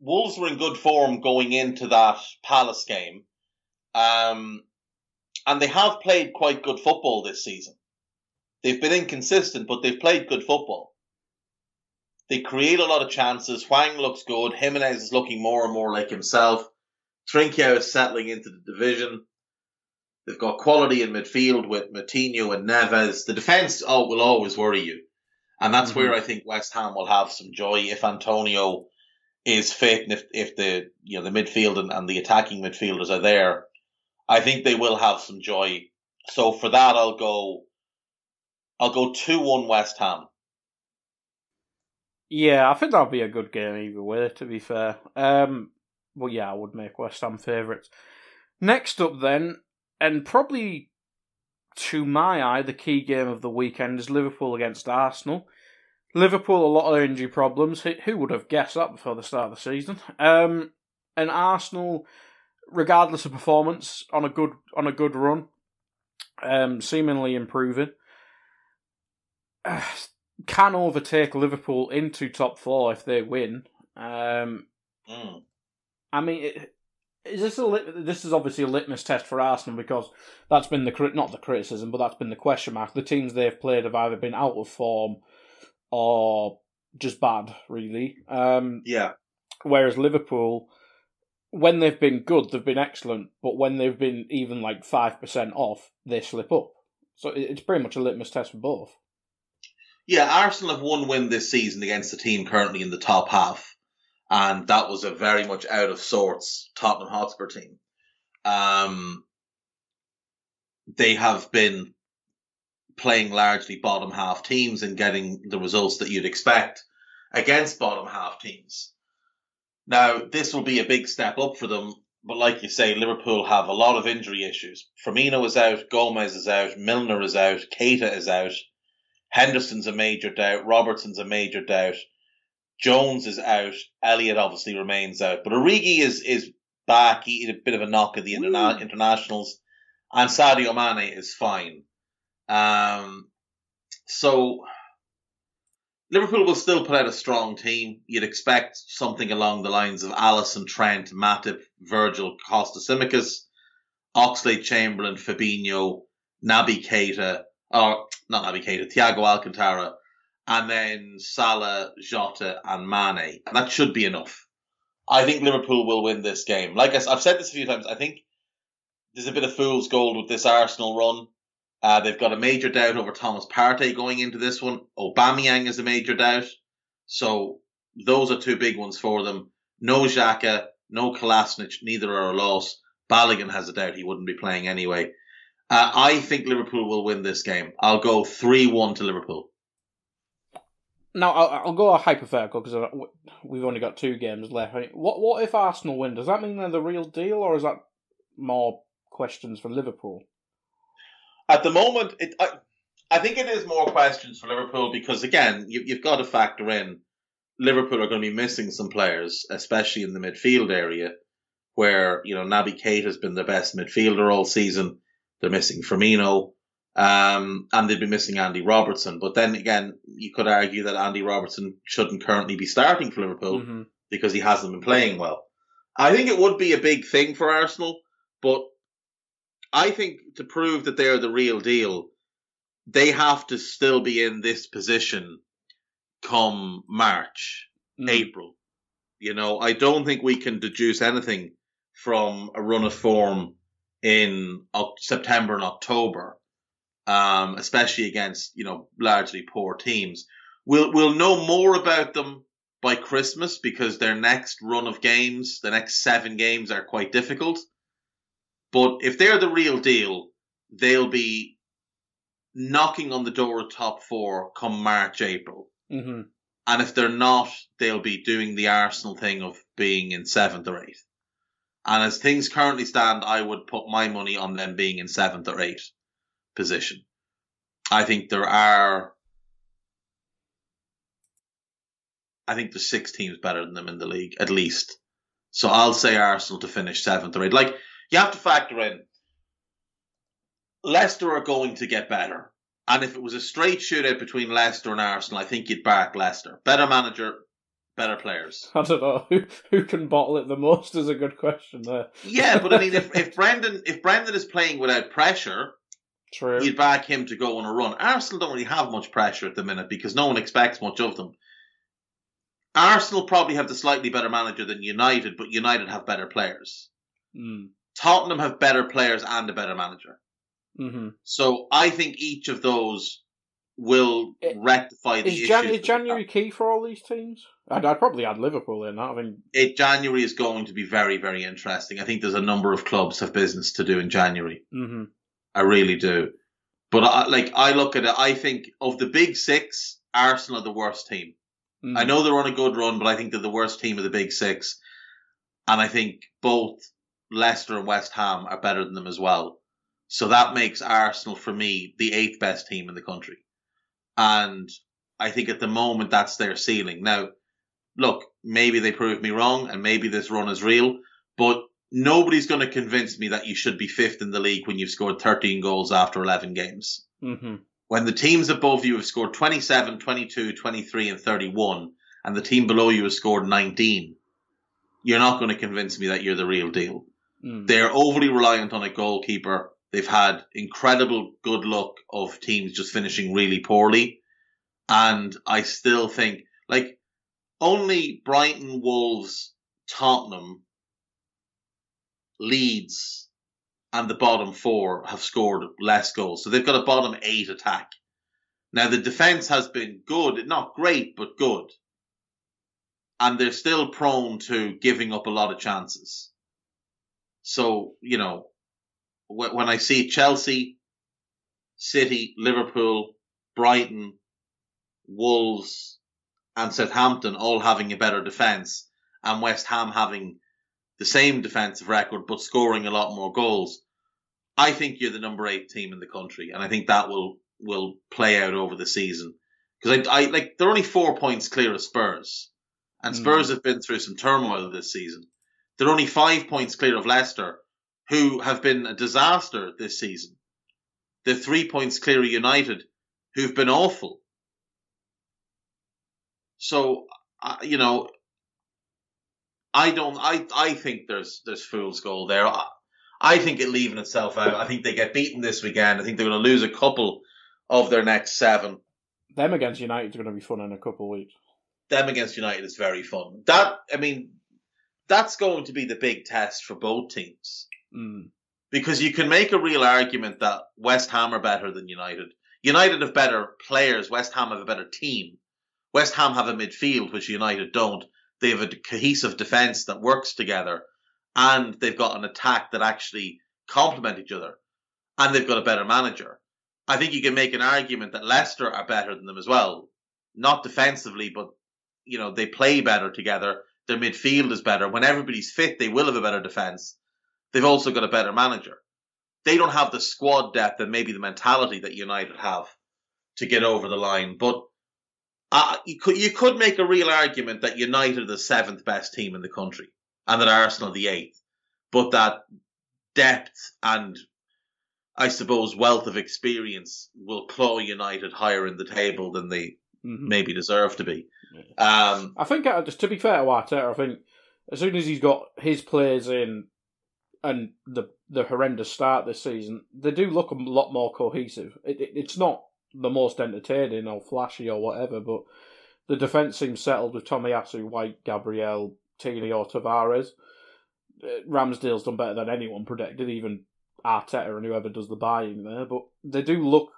Wolves were in good form going into that Palace game. Um, and they have played quite good football this season. They've been inconsistent, but they've played good football. They create a lot of chances. Hwang looks good. Jimenez is looking more and more like himself. Trincao is settling into the division. They've got quality in midfield with Moutinho and Neves. The defence oh, will always worry you. And that's mm-hmm. where I think West Ham will have some joy if Antonio is fit and if, if the you know the midfield and, and the attacking midfielders are there, I think they will have some joy. So for that, I'll go. I'll go two one West Ham. Yeah, I think that'll be a good game either way. To be fair, um, well, yeah, I would make West Ham favourites. Next up, then, and probably to my eye, the key game of the weekend is Liverpool against Arsenal. Liverpool, a lot of injury problems. Who would have guessed that before the start of the season? Um, and Arsenal, regardless of performance, on a good on a good run, um, seemingly improving, uh, [sighs] can overtake Liverpool into top four if they win. Um, mm. I mean, it, is this a this is obviously a litmus test for Arsenal because that's been the not the criticism, but that's been the question mark. The teams they've played have either been out of form or just bad, really. Um, yeah. Whereas Liverpool, when they've been good, they've been excellent, but when they've been even like 5% off, they slip up. So it's pretty much a litmus test for both. Yeah, Arsenal have one win this season against the team currently in the top half, and that was a very much out of sorts Tottenham Hotspur team. Um, they have been playing largely bottom half teams and getting the results that you'd expect against bottom half teams. Now, this will be a big step up for them, but like you say, Liverpool have a lot of injury issues. Firmino is out, Gomez is out, Milner is out, Keita is out, Henderson's a major doubt, Robertson's a major doubt, Jones is out, Elliot obviously remains out, but Origi is is back. He had a bit of a knock at the interna- internationals, and Sadio Mane is fine. Um, so Liverpool will still put out a strong team. You'd expect something along the lines of Alisson, Trent, Matip, Virgil, Kostas Tsimikas, Oxlade, Chamberlain, Fabinho, Naby Keita, or not Naby Keita, Thiago Alcantara, and then Salah, Jota, and Mane. And that should be enough. I think Liverpool will win this game. Like I, I've said this a few times, I think there's a bit of fool's gold with this Arsenal run. Uh, they've got a major doubt over Thomas Partey going into this one. Aubameyang is a major doubt. So those are two big ones for them. No Xhaka, no Kolasinac, neither are a loss. Balogun has a doubt he wouldn't be playing anyway. Uh, I think Liverpool will win this game. I'll go 3 1 to Liverpool. Now, I'll, I'll go a hypothetical because we've only got two games left. What, what if Arsenal win? Does that mean they're the real deal, or is that more questions for Liverpool? At the moment, it, I, I think it is more questions for Liverpool because again, you, you've got to factor in Liverpool are going to be missing some players, especially in the midfield area, where you know Naby Keita has been the best midfielder all season. They're missing Firmino, um, and they'd be missing Andy Robertson. But then again, you could argue that Andy Robertson shouldn't currently be starting for Liverpool mm-hmm. because he hasn't been playing well. I think it would be a big thing for Arsenal, but I think to prove that they're the real deal, they have to still be in this position come March, mm. April. You know, I don't think we can deduce anything from a run of form in September and October, um, especially against you know largely poor teams. We'll we'll know more about them by Christmas because their next run of games, the next seven games, are quite difficult. But if they're the real deal, they'll be knocking on the door of top four come March, April. Mm-hmm. And if they're not, they'll be doing the Arsenal thing of being in seventh or eighth. And as things currently stand, I would put my money on them being in seventh or eighth position. I think there are. I think there's six teams better than them in the league, at least. So I'll say Arsenal to finish seventh or eighth. Like, you have to factor in Leicester are going to get better. And if it was a straight shootout between Leicester and Arsenal, I think you'd back Leicester. Better manager, better players. [laughs] I don't know [laughs] who who can bottle it the most is a good question there. Yeah, but I mean, if [laughs] if Brendan if Brendan is playing without pressure, true, you'd back him to go on a run. Arsenal don't really have much pressure at the minute because no one expects much of them. Arsenal probably have the slightly better manager than United, but United have better players. Mm. Tottenham have better players and a better manager. Mm-hmm. So I think each of those will it, rectify the is, Jan- is January key for all these teams? I'd, I'd, probably add Liverpool in that. I mean, it, January is going to be very, very interesting. I think there's a number of clubs have business to do in January. Mm-hmm. I really do. But I, like I look at it, I think of the big six, Arsenal are the worst team. Mm-hmm. I know they're on a good run, but I think they're the worst team of the big six. And I think both Leicester and West Ham are better than them as well. So that makes Arsenal, for me, the eighth best team in the country. And I think at the moment that's their ceiling. Now, look, maybe they prove me wrong and maybe this run is real, but nobody's going to convince me that you should be fifth in the league when you've scored 13 goals after 11 games. Mm-hmm. When the teams above you have scored 27, 22, 23, and 31, and the team below you has scored 19, you're not going to convince me that you're the real deal. Mm. They're overly reliant on a goalkeeper. They've had incredible good luck of teams just finishing really poorly. And I still think, like, only Brighton, Wolves, Tottenham, Leeds, and the bottom four have scored less goals. So they've got a bottom eight attack. Now the defense has been good, not great, but good. And they're still prone to giving up a lot of chances. So, you know, when I see Chelsea, City, Liverpool, Brighton, Wolves, and Southampton all having a better defence, and West Ham having the same defensive record but scoring a lot more goals, I think you're the number eight team in the country, and I think that will will play out over the season. Because I, I like they're only four points clear of Spurs, and Spurs mm. have been through some turmoil this season. They're only five points clear of Leicester, who have been a disaster this season. They're three points clear of United, who've been awful. So, you know, I don't. I I think there's there's fool's gold there. I, I think it leaving itself out. I think they get beaten this weekend. I think they're going to lose a couple of their next seven. Them against United is going to be fun in a couple of weeks. Them against United is very fun. That I mean, that's going to be the big test for both teams. Mm. Because you can make a real argument that West Ham are better than United. United have better players. West Ham have a better team. West Ham have a midfield, which United don't. They have a cohesive defence that works together, and they've got an attack that actually complement each other, and they've got a better manager. I think you can make an argument that Leicester are better than them as well, not defensively, but you know they play better together. Their midfield is better. When everybody's fit, they will have a better defence. They've also got a better manager. They don't have the squad depth and maybe the mentality that United have to get over the line, but uh, you could you could make a real argument that United are the seventh best team in the country and that Arsenal are the eighth, but that depth and I suppose wealth of experience will claw United higher in the table than they mm-hmm. maybe deserve to be. Um, I think, uh, just to be fair to Arteta, I think as soon as he's got his players in and the the horrendous start this season, they do look a lot more cohesive. It, it, it's not the most entertaining or flashy or whatever, but the defence seems settled with Tommy, Tomiyasu, White, Gabriel, Tierney or Tavares. uh, Ramsdale's done better than anyone predicted, even Arteta and whoever does the buying there. But they do look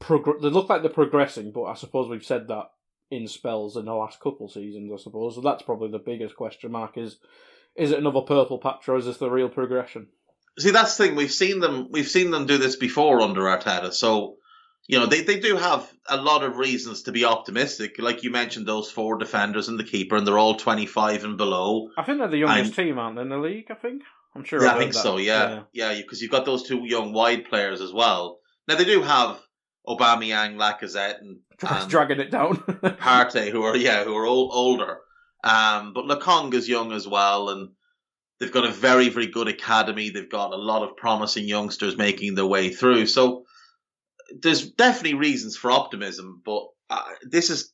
they look like they're progressing. But I suppose we've said that in spells in the last couple seasons. I suppose so. That's probably the biggest question mark. Is is it another purple patch or is this the real progression? See, that's the thing. We've seen them. We've seen them do this before under Arteta. So, you know, they, they do have a lot of reasons to be optimistic. Like you mentioned, those four defenders and the keeper, and they're all twenty five and below. I think they're the youngest I'm- team, aren't they, in the league? I think. I'm sure. Yeah, I've think heard so. Yeah, yeah, because you've got those two young wide players as well. Now they do have Aubameyang, Lacazette, and, and dragging it down. [laughs] Partey, who are yeah, who are old, older. Um, but Lokonga's young as well, and they've got a very, very good academy. They've got a lot of promising youngsters making their way through. So there's definitely reasons for optimism. But uh, this is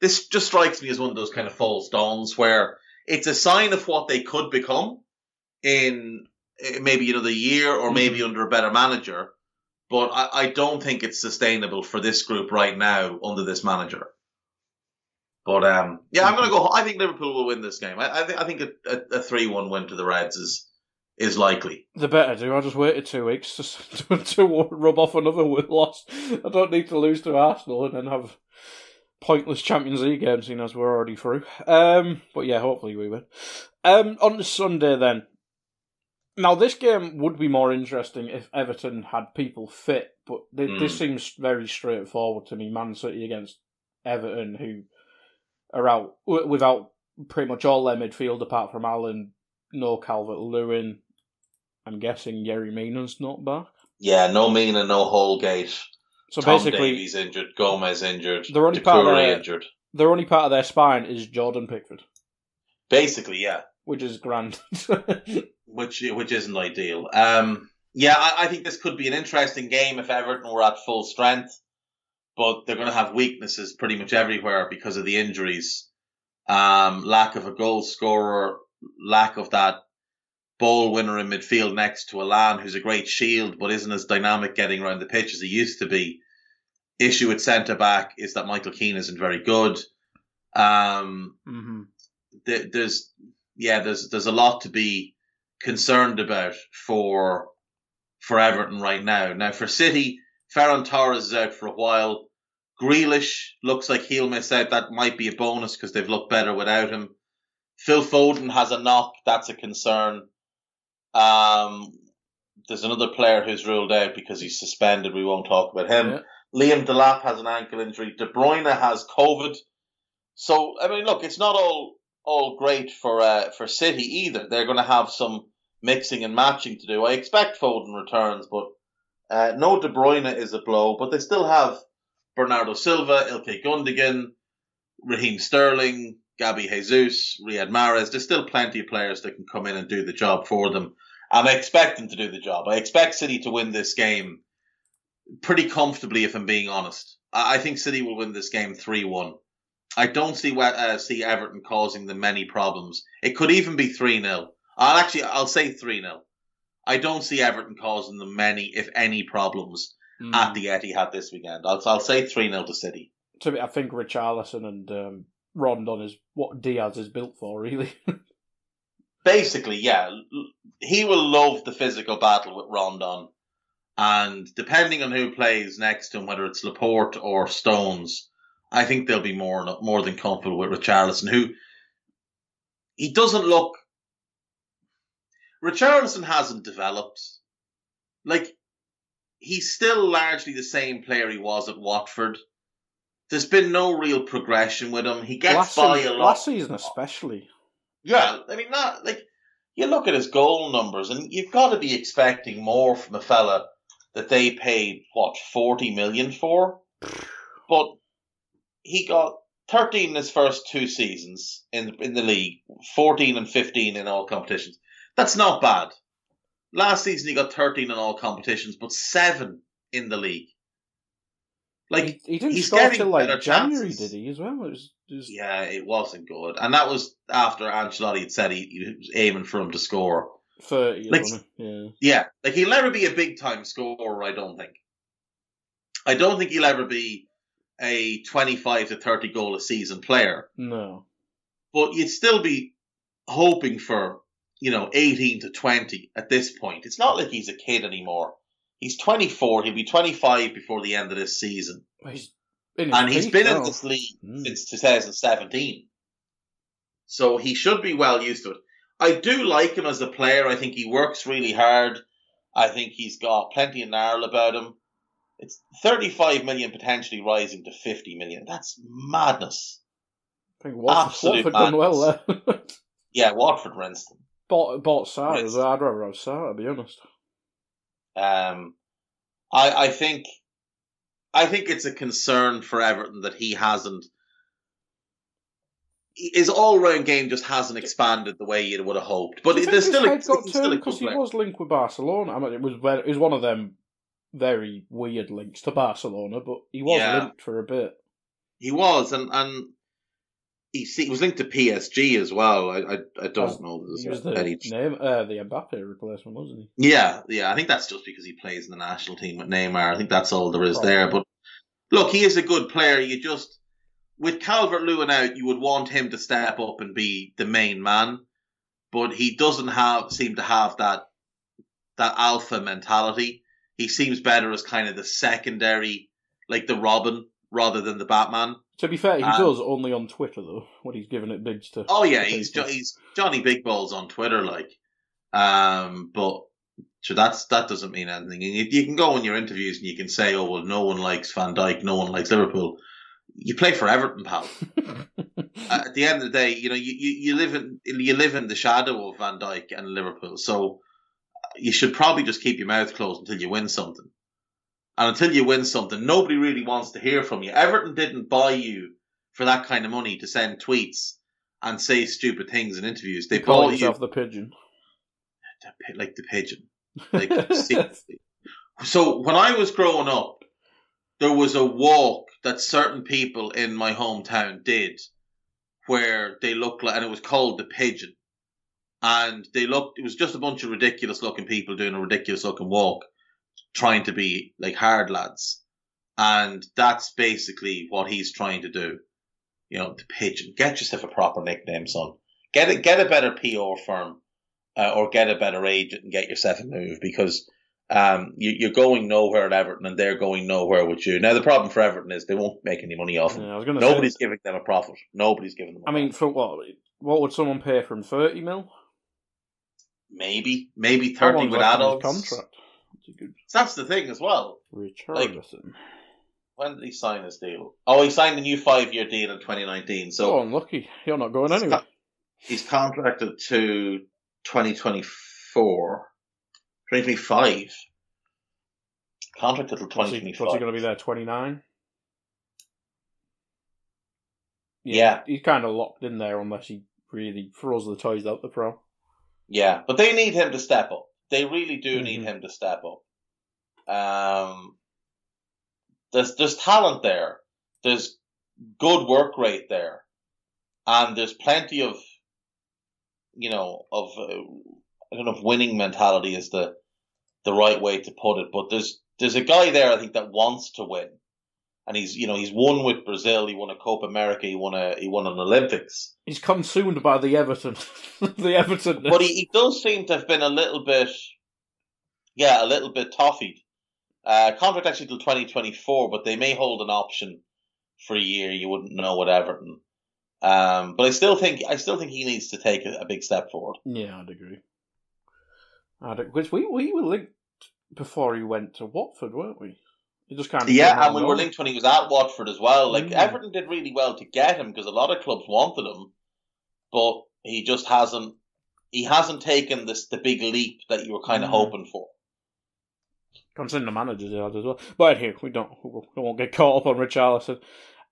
this just strikes me as one of those kind of false dawns where it's a sign of what they could become in maybe another year or maybe under a better manager. But I, I don't think it's sustainable for this group right now under this manager. But um, yeah, I'm going to go. I think Liverpool will win this game. I, I, th- I think a, three-one win to the Reds is is likely. The better do. I just waited two weeks to, [laughs] to, to rub off another [laughs] loss. I don't need to lose to Arsenal and then have pointless Champions League games, seeing as we're already through. Um, but yeah, hopefully we win. Um, on Sunday then. Now this game would be more interesting if Everton had people fit, but th- Mm. this seems very straightforward to me. Man City against Everton, who are out w- without pretty much all their midfield apart from Allen, no Calvert Lewin. I'm guessing Yerry Mina's not back. Yeah, no Mina, no Holgate. So Tom basically, Davies injured, Gomez injured, They're only part of their- injured. their only part of their spine is Jordan Pickford, Basically, yeah, which is grand. [laughs] which which isn't ideal. Um, yeah, I, I think this could be an interesting game if Everton were at full strength, but they're going to have weaknesses pretty much everywhere because of the injuries. Um, lack of a goal scorer, lack of that ball winner in midfield next to Allen, who's a great shield but isn't as dynamic getting around the pitch as he used to be. Issue at centre back is that Michael Keane isn't very good. Um, hmm th- there's yeah, there's there's a lot to be concerned about for for Everton right now. Now for City, Ferran Torres is out for a while. Grealish looks like he'll miss out. That might be a bonus because they've looked better without him. Phil Foden has a knock. That's a concern. Um, there's another player who's ruled out because he's suspended. We won't talk about him. Yeah. Liam Delap has an ankle injury. De Bruyne has COVID. So I mean, look, it's not all all great for uh, for City either. They're going to have some mixing and matching to do. I expect Foden returns, but uh, no De Bruyne is a blow. But they still have Bernardo Silva, Ilkay Gundogan, Raheem Sterling, Gabby Jesus, Riyad Mahrez. There's still plenty of players that can come in and do the job for them. And I expect them to do the job. I expect City to win this game pretty comfortably, if I'm being honest. I I think City will win this game 3 1. I don't see uh, see Everton causing them many problems. It could even be 3 0. I'll actually, I'll say 3 0. I don't see Everton causing them many, if any, problems Mm. at the Etihad this weekend. I'll, I'll say 3 0 to City. To be, I think Richarlison and um, Rondon is what Dias is built for, really. [laughs] Basically, yeah. He will love the physical battle with Rondon. And depending on who plays next to him, whether it's Laporte or Stones, I think they'll be more more than comfortable with Richarlison, who he doesn't look. Richarlison hasn't developed. Like he's still largely the same player he was at Watford. There's been no real progression with him. He gets last, by season, a lot. last season, especially. Yeah, I mean, not like you look at his goal numbers, and you've got to be expecting more from a fella that they paid what forty million for. [sighs] But he got thirteen in his first two seasons in in the league, fourteen and fifteen in all competitions. That's not bad. Last season he got thirteen in all competitions, but seven in the league. Like he, he didn't he's score getting till like January, chances. did he? As well, it was, it was Yeah, it wasn't good, and that was after Ancelotti had said he, he was aiming for him to score. thirty. Like- yeah. Yeah, like he'll never be a big time scorer. I don't think. I don't think he'll ever be a twenty-five to thirty goal a season player, No. but you'd still be hoping for you know, 18 to 20 at this point. It's not like he's a kid anymore. He's 24. He'll be 25 before the end of this season. He's and he's been now. in this league mm. since 2017. So he should be well used to it. I do like him as a player. I think he works really hard. I think he's got plenty of gnarl about him. It's 35 million potentially rising to 50 million. That's madness. I think Watford, Absolute Watford madness. done well there. [laughs] yeah, Watford them. Bought, bought as well. I'd rather have Sarr, to be honest. Um, I, I think I think it's a concern for Everton that he hasn't his all round game just hasn't expanded the way you would have hoped. But there's still, a, got still because he was linked with Barcelona. I mean, it was it was one of them very weird links to Barcelona, but he was yeah. linked for a bit. He was, and and he, he was linked to PSG as well. I I, I don't know. He was the any... name, uh, the Mbappe replacement, wasn't he? Yeah, yeah. I think that's just because he plays in the national team with Neymar. I think that's all there is Probably. there. But look, he is a good player. You just with Calvert Lewin out, you would want him to step up and be the main man, but he doesn't have seem to have that that alpha mentality. He seems better as kind of the secondary, like the Robin rather than the Batman. To be fair, he um, does only on Twitter though when he's giving it bids to. Oh yeah, he's jo- he's Johnny Big Balls on Twitter, like. Um, but so that's that doesn't mean anything. And you, you can go in your interviews and you can say, "Oh well, no one likes Van Dijk, no one likes Liverpool." you play for Everton, pal. [laughs] At the end of the day, you know you, you, you live in you live in the shadow of Van Dijk and Liverpool, so you should probably just keep your mouth closed until you win something. And until you win something, nobody really wants to hear from you. Everton didn't buy you for that kind of money to send tweets and say stupid things in interviews. They you call bought you the pigeon, like the pigeon. Like, [laughs] so when I was growing up, there was a walk that certain people in my hometown did where they looked like, and it was called the pigeon. And they looked, it was just a bunch of ridiculous looking people doing a ridiculous looking walk, trying to be like hard lads. And that's basically what he's trying to do. You know, the pigeon. Get yourself a proper nickname, son. Get a, get a better PR firm, uh, or get a better agent and get yourself a move because um, you, are going nowhere at Everton and they're going nowhere with you. Now the problem for Everton is they won't make any money off them. Yeah, Nobody's giving them a profit. Nobody's giving them. I mean, for what? What would someone pay for him? Thirty mil? Maybe, maybe thirty with adults. Contract. That's, good... that's the thing as well. Richarlison. Like, when did he sign his deal? Oh, he signed a new five-year deal in 2019. So oh, unlucky. You're not going anywhere. He's contracted to 2024. 2025. Contract until 2025. What's he, he going to be there? 29? Yeah, yeah. He's kind of locked in there unless he really throws the toys out the pro. Yeah, but they need him to step up. They really do mm-hmm. need him to step up. Um, there's there's talent there. There's good work rate there, and there's plenty of, you know, of uh, I don't know if winning mentality is the the right way to put it, but there's there's a guy there I think that wants to win, and he's you know he's won with Brazil. He won a Copa America. He won a he won an Olympics. He's consumed by the Everton, [laughs] the Everton. But he, he does seem to have been a little bit, yeah, a little bit toffied. Uh, contract actually till twenty twenty four, but they may hold an option for a year. You wouldn't know with Everton. Um, but I still think I still think he needs to take a, a big step forward. Yeah, I'd agree. I'd, Because we, we were linked before he went to Watford, weren't we? He just kind of yeah, and we were linked when he was at Watford as well. Like mm. Everton did really well to get him because a lot of clubs wanted him, but he just hasn't. He hasn't taken this the big leap that you were kind of mm. hoping for. Considering the managers had as well. But here we don't we won't get caught up on Richarlison.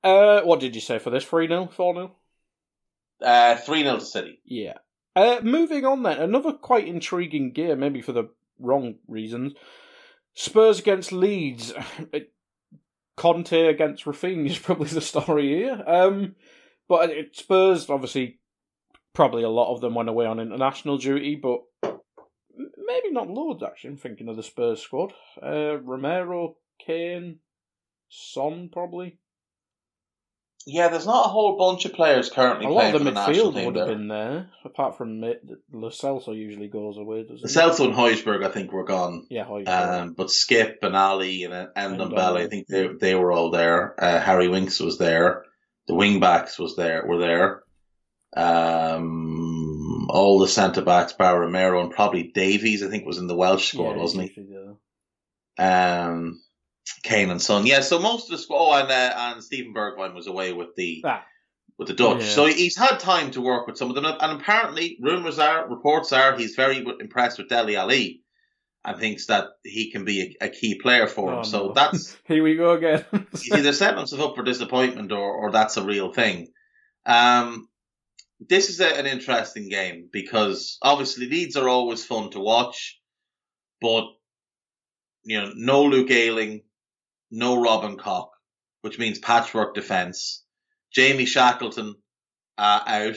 Uh, what did you say for this? Three 0 four 0 Uh, three 0 to City. Yeah, uh, moving on then, another quite intriguing gear, maybe for the wrong reasons. Spurs against Leeds. [sighs] Conte against Raphinha is probably the story here. Um, but it, Spurs, obviously, probably a lot of them went away on international duty, but maybe not loads actually. Thinking of the Spurs squad. Uh, Romero, Kane, Son, probably. Yeah, there's not a whole bunch of players currently A lot playing of the for the national midfield would have there. been there, apart from Mi- Lo Celso usually goes away, he? And Hojbjerg, I think, were gone. Yeah, Um, but Skipp and Alli and and uh, I think they they were all there. Uh, Harry Winks was there. The wing backs was there were there. Um, all the centre backs, Bar Romero and probably Davies, I think was in the Welsh squad, Yeah, wasn't he? do. Um, Kane and Son, yeah. So most of the squad, oh, and uh, and Steven Bergwijn was away with the Ah. with the Dutch. Yeah. So he's had time to work with some of them, and apparently, rumours are, reports are, he's very impressed with Dele Alli, and thinks that he can be a, a key player for him. Oh, so no. that's [laughs] Here we go again. he's [laughs] either setting himself up for disappointment or, or that's a real thing. Um, this is a, an interesting game because obviously Leeds are always fun to watch, but you know, no Luke Ayling, no Robin Koch, which means patchwork defence. Jamie Shackleton uh, out.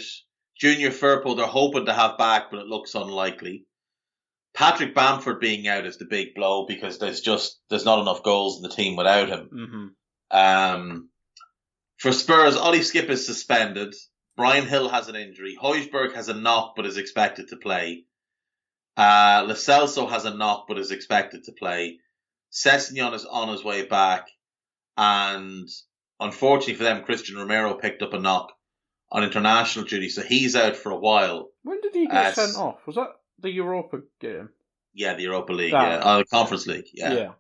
Junior Firpo they're hoping to have back, but it looks unlikely. Patrick Bamford being out is the big blow because there's just there's not enough goals in the team without him. hmm Um, for Spurs, Ollie Skipp is suspended. Bryan Gil has an injury. Hojbjerg has a knock but is expected to play. Uh, Lo Celso has a knock but is expected to play. Sessegnon is on his way back. And unfortunately for them, Cristian Romero picked up a knock on international duty, so he's out for a while. When did he Uh, get sent off? Was that the Europa game? Yeah, the Europa League, Ah. yeah, the Conference League, yeah.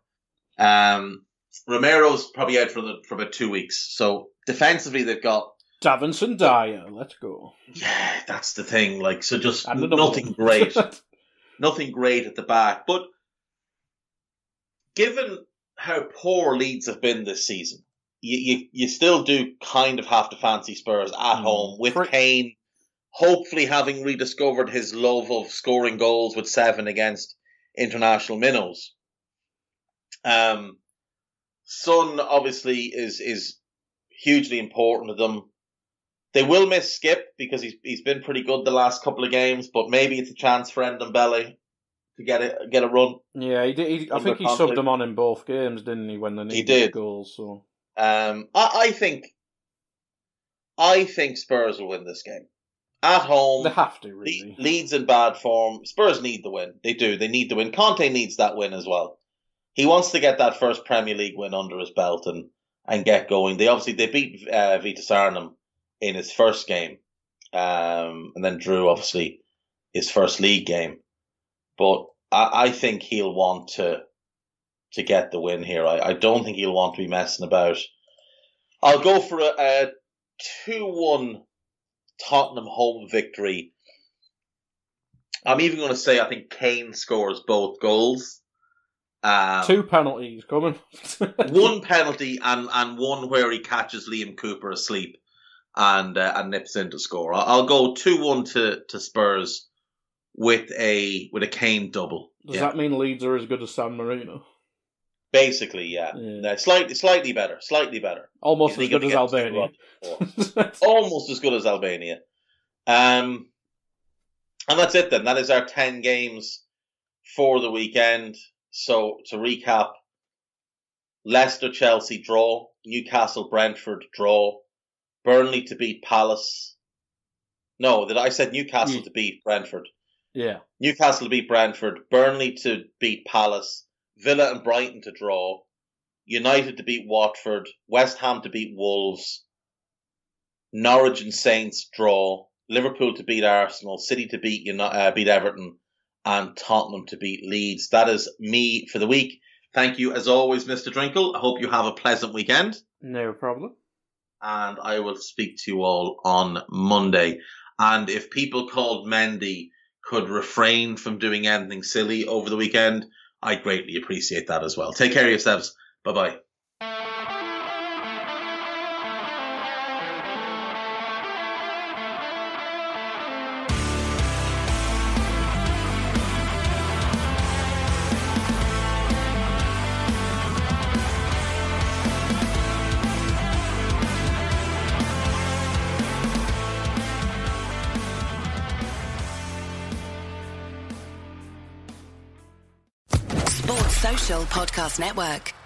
Um, Romero's probably out for the, for about two weeks. So defensively, they've got Davinson Dier, let's go. Yeah, that's the thing. Like, so just nothing one. great, [laughs] nothing great at the back. But given how poor Leeds have been this season, you you, you still do kind of have to fancy Spurs at Mm. home with For- Kane, hopefully having rediscovered his love of scoring goals with seven against international minnows. Um, Son obviously is is hugely important to them. They will miss Skipp because he's he's been pretty good the last couple of games, but maybe it's a chance for Ndombele to get a get a run. yeah, he did. He, I think he conflict. subbed them on in both games, didn't he? When they needed did. goals. So Um, I, I think I think Spurs will win this game at home. they have to Le- really. Leeds in bad form. Spurs need the win. They do. They need the win. Conte needs that win as well. He wants to get that first Premier League win under his belt and, and get going. They obviously they beat uh, Vitesse Arnhem in his first game, um, and then drew obviously his first league game. But I, I think he'll want to to get the win here. I, I don't think he'll want to be messing about. I'll go for a, a two one Tottenham home victory. I'm even going to say I think Kane scores both goals. Um, Two penalties coming. [laughs] one penalty and, and one where he catches Liam Cooper asleep and uh, and nips in to score. I'll, I'll go two one to, to Spurs with a with a Kane double. Does yeah, that mean Leeds are as good as San Marino? basically, yeah. Yeah. No, slightly slightly better, slightly better. Almost as good as Albania. [laughs] almost as good as Albania. Um, and that's it then. That is our 10 games for the weekend. So to recap, Leicester Chelsea draw, Newcastle Brentford draw, Burnley to beat Palace. No, that I said Newcastle Mm. to beat Brentford. Yeah. Newcastle to beat Brentford, Burnley to beat Palace, Villa and Brighton to draw, United to beat Watford, West Ham to beat Wolves, Norwich and Saints draw, Liverpool to beat Arsenal, City to beat uh, beat Everton, and Tottenham to beat Leeds. That is me for the week. Thank you as always, Mr. Drinkle. I hope you have a pleasant weekend, No problem. and I will speak to you all on Monday. And if people called Mendy could refrain from doing anything silly over the weekend, I greatly appreciate that as well. Take care of yourselves. Bye bye. Podcast Network.